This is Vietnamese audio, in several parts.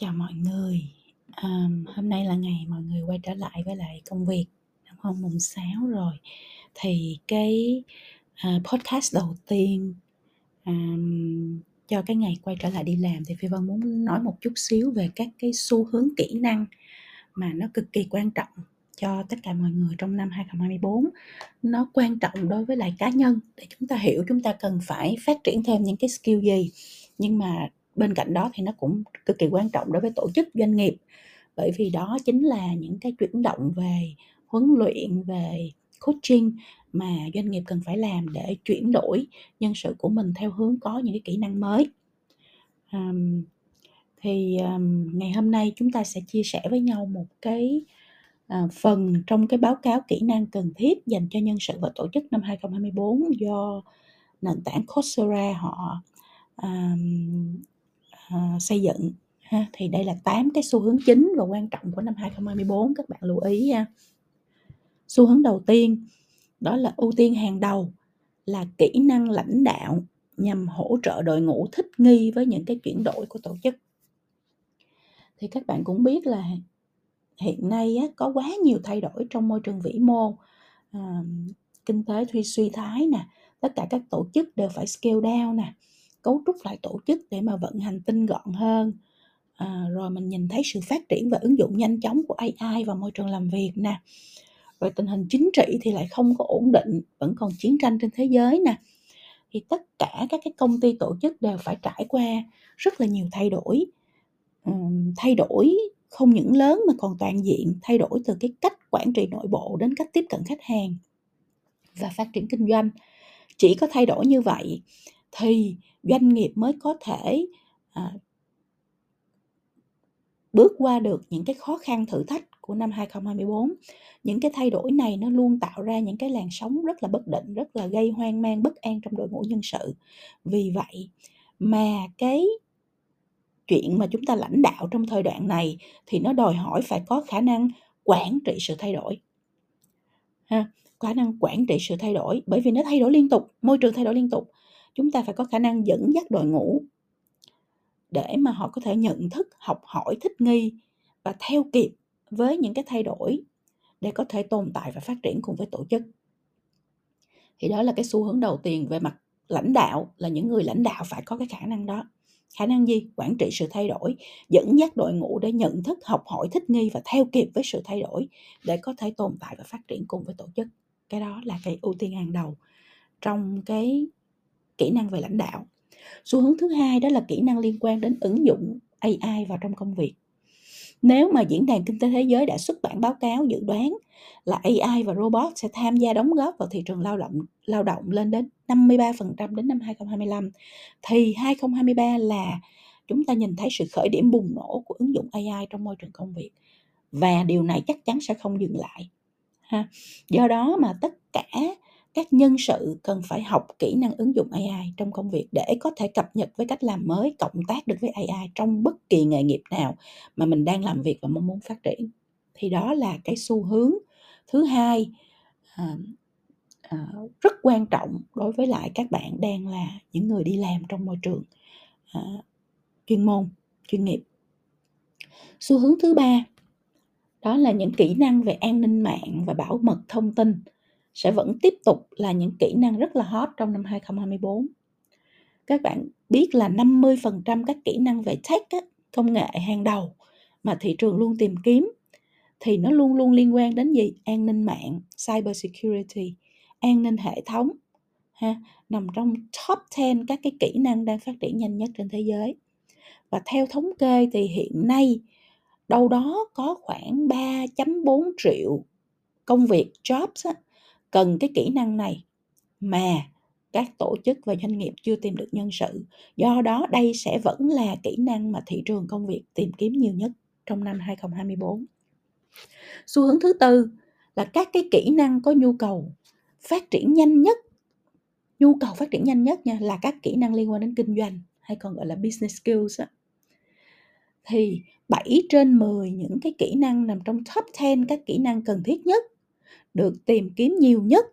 Chào mọi người, à, hôm nay là ngày mọi người quay trở lại với lại công việc, đúng không? Mùng Sáu rồi, thì cái, uh, podcast đầu tiên, um, cho cái ngày quay trở lại đi làm thì Phi Vân muốn nói một chút xíu về các cái xu hướng kỹ năng mà nó cực kỳ quan trọng cho tất cả mọi người trong năm 2024. Nó quan trọng đối với lại cá nhân. Để chúng ta hiểu chúng ta cần phải phát triển thêm những cái skill gì, nhưng mà bên cạnh đó thì nó cũng cực kỳ quan trọng đối với tổ chức doanh nghiệp, bởi vì đó chính là những cái chuyển động về huấn luyện, về coaching mà doanh nghiệp cần phải làm để chuyển đổi nhân sự của mình theo hướng có những cái kỹ năng mới. um, thì, um, ngày hôm nay chúng ta sẽ chia sẻ với nhau một cái, uh, phần trong cái báo cáo kỹ năng cần thiết dành cho nhân sự và tổ chức năm 2024 do nền tảng Coursera họ, um, Ờ, xây dựng ha. Thì đây là 8 cái xu hướng chính và quan trọng của năm 2024, các bạn lưu ý nha. Xu hướng đầu tiên đó là ưu tiên hàng đầu là kỹ năng lãnh đạo nhằm hỗ trợ đội ngũ thích nghi với những cái chuyển đổi của tổ chức. Thì các bạn cũng biết là hiện nay á, có quá nhiều thay đổi trong môi trường vĩ mô, à, kinh tế suy suy thái nè, tất cả các tổ chức đều phải scale down nè, cấu trúc lại tổ chức để mà vận hành tinh gọn hơn. À, rồi mình nhìn thấy sự phát triển và ứng dụng nhanh chóng của AI vào môi trường làm việc nè. Rồi tình hình chính trị thì lại không có ổn định, vẫn còn chiến tranh trên thế giới nè. Thì tất cả các cái công ty tổ chức đều phải trải qua rất là nhiều thay đổi. Thay đổi không những lớn mà còn toàn diện, thay đổi từ cái cách quản trị nội bộ đến cách tiếp cận khách hàng và phát triển kinh doanh. Chỉ có thay đổi như vậy thì doanh nghiệp mới có thể, à bước qua được những cái khó khăn thử thách của năm 2024. Những cái thay đổi này nó luôn tạo ra những cái làn sóng rất là bất định, rất là gây hoang mang, bất an trong đội ngũ nhân sự. Vì vậy mà cái chuyện mà chúng ta lãnh đạo trong thời đoạn này thì nó đòi hỏi phải có khả năng quản trị sự thay đổi. Ha, khả năng quản trị sự thay đổi, bởi vì nó thay đổi liên tục, môi trường thay đổi liên tục. Chúng ta phải có khả năng dẫn dắt đội ngũ để mà họ có thể nhận thức, học hỏi, thích nghi và theo kịp với những cái thay đổi để có thể tồn tại và phát triển cùng với tổ chức. Thì đó là cái xu hướng đầu tiên về mặt lãnh đạo là những người lãnh đạo phải có cái khả năng đó. Khả năng gì? Quản trị sự thay đổi, dẫn dắt đội ngũ để nhận thức, học hỏi, thích nghi và theo kịp với sự thay đổi để có thể tồn tại và phát triển cùng với tổ chức. Cái đó là cái ưu tiên hàng đầu trong cái kỹ năng về lãnh đạo. Xu hướng thứ hai đó là kỹ năng liên quan đến ứng dụng AI vào trong công việc. Nếu mà Diễn đàn Kinh tế Thế giới đã xuất bản báo cáo dự đoán là AI và robot sẽ tham gia đóng góp vào thị trường lao động lao động lên đến 53% đến năm 2025 thì 2023 là chúng ta nhìn thấy sự khởi điểm bùng nổ của ứng dụng AI trong môi trường công việc và điều này chắc chắn sẽ không dừng lại. Ha. Do đó mà tất cả các nhân sự cần phải học kỹ năng ứng dụng AI trong công việc để có thể cập nhật với cách làm mới, cộng tác được với AI trong bất kỳ nghề nghiệp nào mà mình đang làm việc và mong muốn phát triển. Thì đó là cái xu hướng thứ hai à, à, rất quan trọng đối với lại các bạn đang là những người đi làm trong môi trường à, chuyên môn, chuyên nghiệp. Xu hướng thứ ba đó là những kỹ năng về an ninh mạng và bảo mật thông tin sẽ vẫn tiếp tục là những kỹ năng rất là hot trong năm 2024. Các bạn biết là 50% các kỹ năng về tech, á, công nghệ hàng đầu mà thị trường luôn tìm kiếm thì nó luôn luôn liên quan đến gì? An ninh mạng, cyber security, an ninh hệ thống ha, nằm trong top 10 các cái kỹ năng đang phát triển nhanh nhất trên thế giới. Và theo thống kê thì hiện nay đâu đó có khoảng 3.4 triệu công việc jobs á, cần cái kỹ năng này mà các tổ chức và doanh nghiệp chưa tìm được nhân sự. Do đó đây sẽ vẫn là kỹ năng mà thị trường công việc tìm kiếm nhiều nhất trong năm 2024. Xu hướng thứ tư là các cái kỹ năng có nhu cầu phát triển nhanh nhất. Nhu cầu phát triển nhanh nhất nha, là các kỹ năng liên quan đến kinh doanh, hay còn gọi là business skills á. Thì 7 trên 10 những cái kỹ năng nằm trong top 10 các kỹ năng cần thiết nhất được tìm kiếm nhiều nhất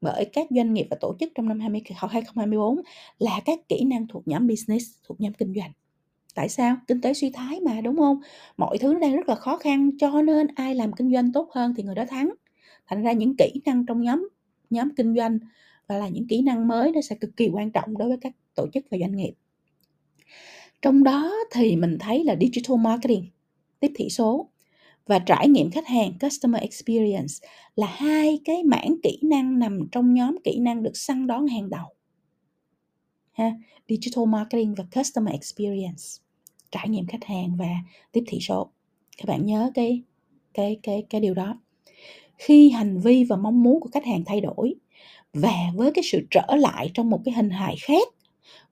bởi các doanh nghiệp và tổ chức trong năm 2024 là các kỹ năng thuộc nhóm business, thuộc nhóm kinh doanh. Tại sao? Kinh tế suy thoái mà, đúng không? Mọi thứ đang rất là khó khăn, cho nên ai làm kinh doanh tốt hơn thì người đó thắng. Thành ra những kỹ năng trong nhóm nhóm kinh doanh và là những kỹ năng mới nó sẽ cực kỳ quan trọng đối với các tổ chức và doanh nghiệp. Trong đó thì mình thấy là digital marketing, tiếp thị số và trải nghiệm khách hàng, customer experience là hai cái mảng kỹ năng nằm trong nhóm kỹ năng được săn đón hàng đầu. Ha, digital marketing và customer experience, trải nghiệm khách hàng và tiếp thị số. Các bạn nhớ cái cái cái cái điều đó. Khi hành vi và mong muốn của khách hàng thay đổi và với cái sự trở lại trong một cái hình hài khác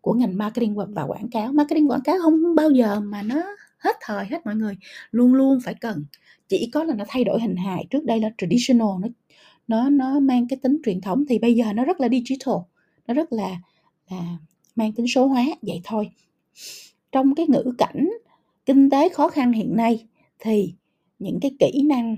của ngành marketing và quảng cáo. Marketing quảng cáo không bao giờ mà nó hết thời hết mọi người, luôn luôn phải cần. Chỉ có là nó thay đổi hình hài, trước đây là traditional nó nó nó mang cái tính truyền thống thì bây giờ nó rất là digital, nó rất là là mang tính số hóa vậy thôi. Trong cái ngữ cảnh kinh tế khó khăn hiện nay thì những cái kỹ năng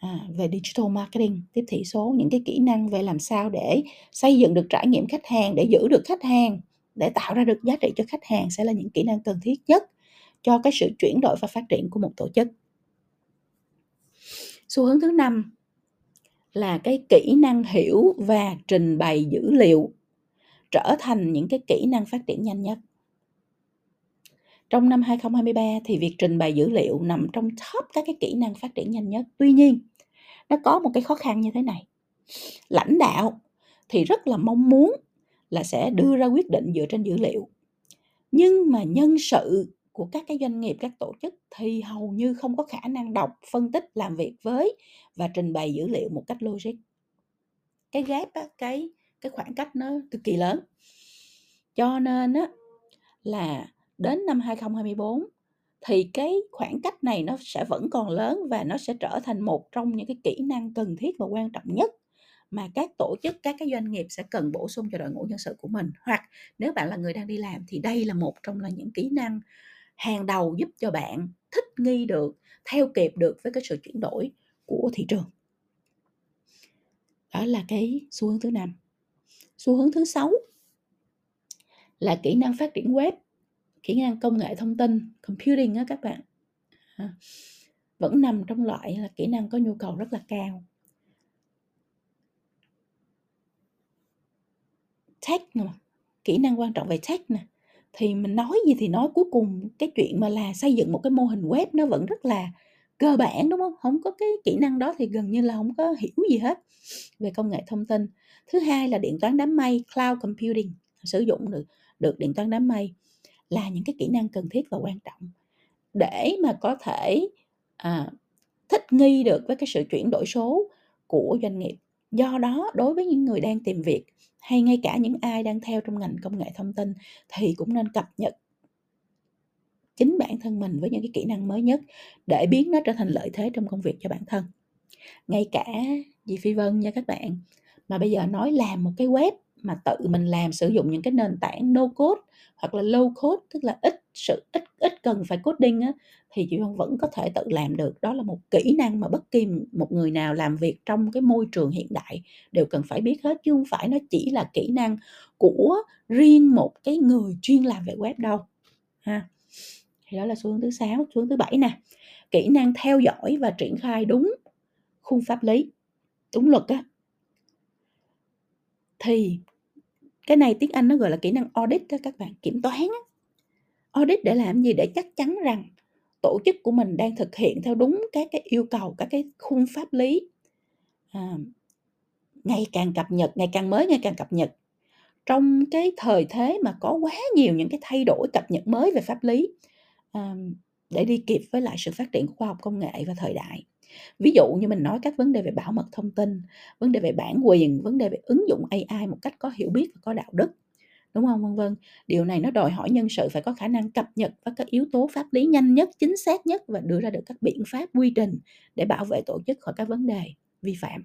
à, về digital marketing, tiếp thị số, những cái kỹ năng về làm sao để xây dựng được trải nghiệm khách hàng, để giữ được khách hàng, để tạo ra được giá trị cho khách hàng sẽ là những kỹ năng cần thiết nhất cho cái sự chuyển đổi và phát triển của một tổ chức. Xu hướng thứ năm là cái kỹ năng hiểu và trình bày dữ liệu trở thành những cái kỹ năng phát triển nhanh nhất. Trong năm 2023 thì việc trình bày dữ liệu nằm trong top các cái kỹ năng phát triển nhanh nhất. Tuy nhiên, nó có một cái khó khăn như thế này. Lãnh đạo thì rất là mong muốn là sẽ đưa ra quyết định dựa trên dữ liệu. Nhưng mà nhân sự của các cái doanh nghiệp, các tổ chức thì hầu như không có khả năng đọc, phân tích, làm việc với và trình bày dữ liệu một cách logic. Cái gap á, cái cái khoảng cách nó cực kỳ lớn. Cho nên á là đến năm 2024 thì cái khoảng cách này nó sẽ vẫn còn lớn và nó sẽ trở thành một trong những cái kỹ năng cần thiết và quan trọng nhất mà các tổ chức, các cái doanh nghiệp sẽ cần bổ sung cho đội ngũ nhân sự của mình. Hoặc nếu bạn là người đang đi làm thì đây là một trong là những kỹ năng hàng đầu giúp cho bạn thích nghi được, theo kịp được với cái sự chuyển đổi của thị trường. Đó là cái xu hướng thứ năm. Xu hướng thứ sáu là kỹ năng phát triển web, kỹ năng công nghệ thông tin, computing á các bạn. À, vẫn nằm trong loại là kỹ năng có nhu cầu rất là cao. tech nè kỹ năng quan trọng về tech nè thì mình nói gì thì nói cuối cùng cái chuyện mà là xây dựng một cái mô hình web nó vẫn rất là cơ bản đúng không? Không có cái kỹ năng đó thì gần như là không có hiểu gì hết về công nghệ thông tin. Thứ hai là điện toán đám mây cloud computing sử dụng được được điện toán đám mây là những cái kỹ năng cần thiết và quan trọng. Để mà có thể à, thích nghi được với cái sự chuyển đổi số của doanh nghiệp do đó, đối với những người đang tìm việc hay ngay cả những ai đang theo trong ngành công nghệ thông tin thì cũng nên cập nhật chính bản thân mình với những cái kỹ năng mới nhất để biến nó trở thành lợi thế trong công việc cho bản thân. Ngay cả dì phi vân nha các bạn, mà bây giờ nói làm một cái web mà tự mình làm, sử dụng những cái nền tảng no code hoặc là low code, tức là ít sự, ít ít cần phải coding á, thì chị Vân vẫn có thể tự làm được. Đó là một kỹ năng mà bất kỳ một người nào làm việc trong cái môi trường hiện đại đều cần phải biết hết, chứ không phải nó chỉ là kỹ năng của riêng một cái người chuyên làm về web đâu, ha. Thì đó là xu hướng thứ sáu, xu hướng thứ bảy nè. Kỹ năng theo dõi và triển khai đúng khung pháp lý, đúng luật á. Thì cái này tiếng Anh nó gọi là kỹ năng audit đó các bạn kiểm toán á. audit để làm gì? Để chắc chắn rằng tổ chức của mình đang thực hiện theo đúng các cái yêu cầu các cái khung pháp lý à, ngày càng cập nhật ngày càng mới ngày càng cập nhật. Trong cái thời thế mà có quá nhiều những cái thay đổi cập nhật mới về pháp lý à, để đi kịp với lại sự phát triển của khoa học công nghệ và thời đại ví dụ như mình nói các vấn đề về bảo mật thông tin vấn đề về bản quyền vấn đề về ứng dụng ai một cách có hiểu biết và có đạo đức đúng không? Vân vân. Điều này nó đòi hỏi nhân sự phải có khả năng cập nhật và các yếu tố pháp lý nhanh nhất chính xác nhất và đưa ra được các biện pháp quy trình để bảo vệ tổ chức khỏi các vấn đề vi phạm.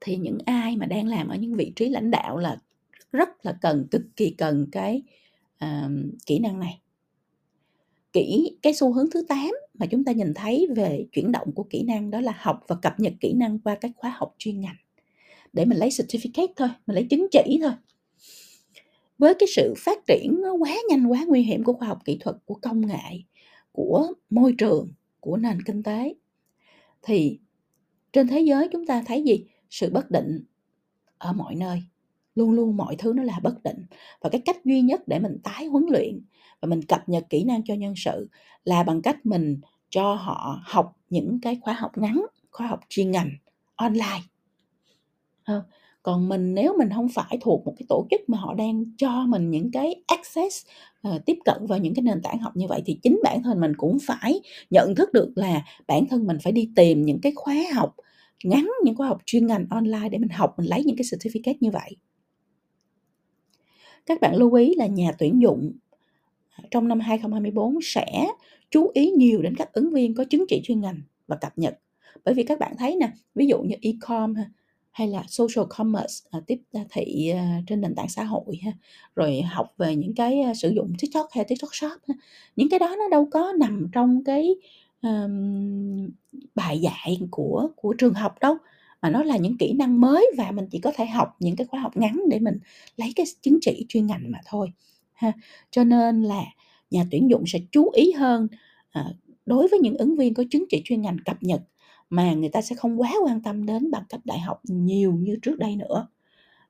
Thì những ai mà đang làm ở những vị trí lãnh đạo là rất là cần cực kỳ cần cái uh, kỹ năng này. Kỹ cái xu hướng thứ 8 mà chúng ta nhìn thấy về chuyển động của kỹ năng đó là học và cập nhật kỹ năng qua các khóa học chuyên ngành. Để mình lấy certificate thôi mình lấy chứng chỉ thôi. Với cái sự phát triển quá nhanh, quá nguy hiểm của khoa học kỹ thuật, của công nghệ, của môi trường, của nền kinh tế, thì trên thế giới chúng ta thấy gì? Sự bất định ở mọi nơi, luôn luôn mọi thứ nó là bất định và cái cách duy nhất để mình tái huấn luyện và mình cập nhật kỹ năng cho nhân sự là bằng cách mình cho họ học những cái khóa học ngắn, khóa học chuyên ngành online. Ờ, còn mình nếu mình không phải thuộc một cái tổ chức mà họ đang cho mình những cái access, uh, tiếp cận vào những cái nền tảng học như vậy thì chính bản thân mình cũng phải nhận thức được là bản thân mình phải đi tìm những cái khóa học ngắn, những khóa học chuyên ngành online để mình học, mình lấy những cái certificate như vậy. Các bạn lưu ý là nhà tuyển dụng à, trong năm 2024 sẽ chú ý nhiều đến các ứng viên có chứng chỉ chuyên ngành và cập nhật. Bởi vì các bạn thấy nè, ví dụ như e-com hay là social commerce à, tiếp à, thị à, trên nền tảng xã hội ha, rồi học về những cái à, sử dụng TikTok hay TikTok Shop ha. Những cái đó nó đâu có nằm trong cái um, bài dạy của của trường học đâu mà nó là những kỹ năng mới và mình chỉ có thể học những cái khóa học ngắn để mình lấy cái chứng chỉ chuyên ngành mà thôi ha. Cho nên là nhà tuyển dụng sẽ chú ý hơn à, đối với những ứng viên có chứng chỉ chuyên ngành cập nhật mà người ta sẽ không quá quan tâm đến bằng cấp đại học nhiều như trước đây nữa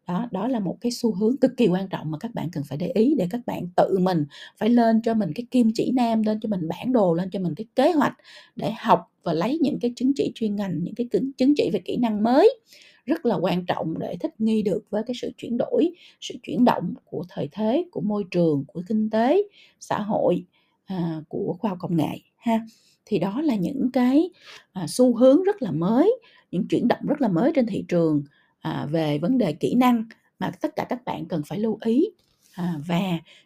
đó đó là một cái xu hướng cực kỳ quan trọng mà các bạn cần phải để ý để các bạn tự mình phải lên cho mình cái kim chỉ nam lên cho mình bản đồ lên cho mình cái kế hoạch để học và lấy những cái chứng chỉ chuyên ngành những cái chứng chỉ về kỹ năng mới. Rất là quan trọng để thích nghi được với cái sự chuyển đổi sự chuyển động của thời thế của môi trường của kinh tế xã hội à, của khoa học công nghệ ha. Thì đó là những cái à, xu hướng rất là mới những chuyển động rất là mới trên thị trường à, về vấn đề kỹ năng mà tất cả các bạn cần phải lưu ý à, và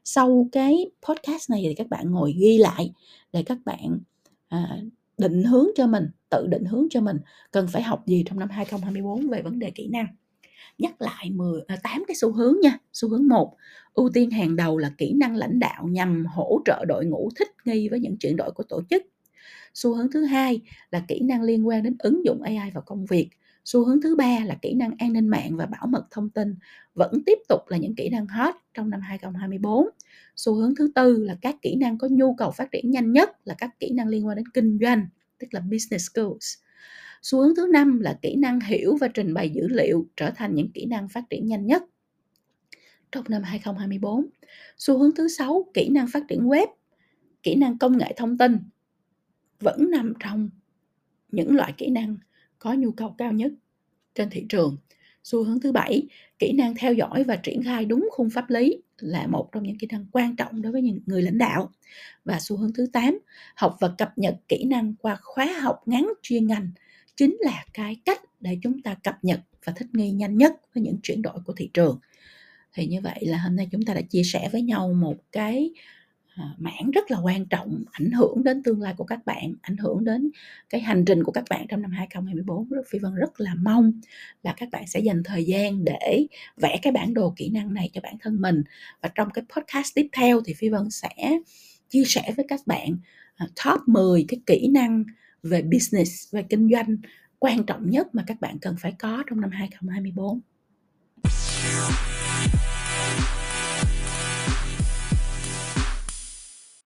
sau cái podcast này thì các bạn ngồi ghi lại để các bạn à, định hướng cho mình tự định hướng cho mình cần phải học gì trong năm 2024 về vấn đề kỹ năng nhắc lại 10 8 à, cái xu hướng nha. Xu hướng 1, ưu tiên hàng đầu là kỹ năng lãnh đạo nhằm hỗ trợ đội ngũ thích nghi với những chuyển đổi của tổ chức. Xu hướng thứ hai là kỹ năng liên quan đến ứng dụng AI vào công việc. Xu hướng thứ ba là kỹ năng an ninh mạng và bảo mật thông tin vẫn tiếp tục là những kỹ năng hot trong năm 2024. Xu hướng thứ tư là các kỹ năng có nhu cầu phát triển nhanh nhất là các kỹ năng liên quan đến kinh doanh, tức là business skills. Xu hướng thứ năm là kỹ năng hiểu và trình bày dữ liệu trở thành những kỹ năng phát triển nhanh nhất trong năm 2024. Xu hướng thứ sáu, kỹ năng phát triển web, kỹ năng công nghệ thông tin vẫn nằm trong những loại kỹ năng có nhu cầu cao nhất trên thị trường. Xu hướng thứ bảy, kỹ năng theo dõi và triển khai đúng khung pháp lý là một trong những kỹ năng quan trọng đối với những người lãnh đạo. Và xu hướng thứ 8, học và cập nhật kỹ năng qua khóa học ngắn chuyên ngành chính là cái cách để chúng ta cập nhật và thích nghi nhanh nhất với những chuyển đổi của thị trường. Thì như vậy là hôm nay chúng ta đã chia sẻ với nhau một cái À, mảng rất là quan trọng, ảnh hưởng đến tương lai của các bạn, ảnh hưởng đến cái hành trình của các bạn trong năm 2024 rất, phi vân rất là mong là các bạn sẽ dành thời gian để vẽ cái bản đồ kỹ năng này cho bản thân mình. Và trong cái podcast tiếp theo thì phi vân sẽ chia sẻ với các bạn à, top 10 cái kỹ năng về business, về kinh doanh quan trọng nhất mà các bạn cần phải có trong năm 2024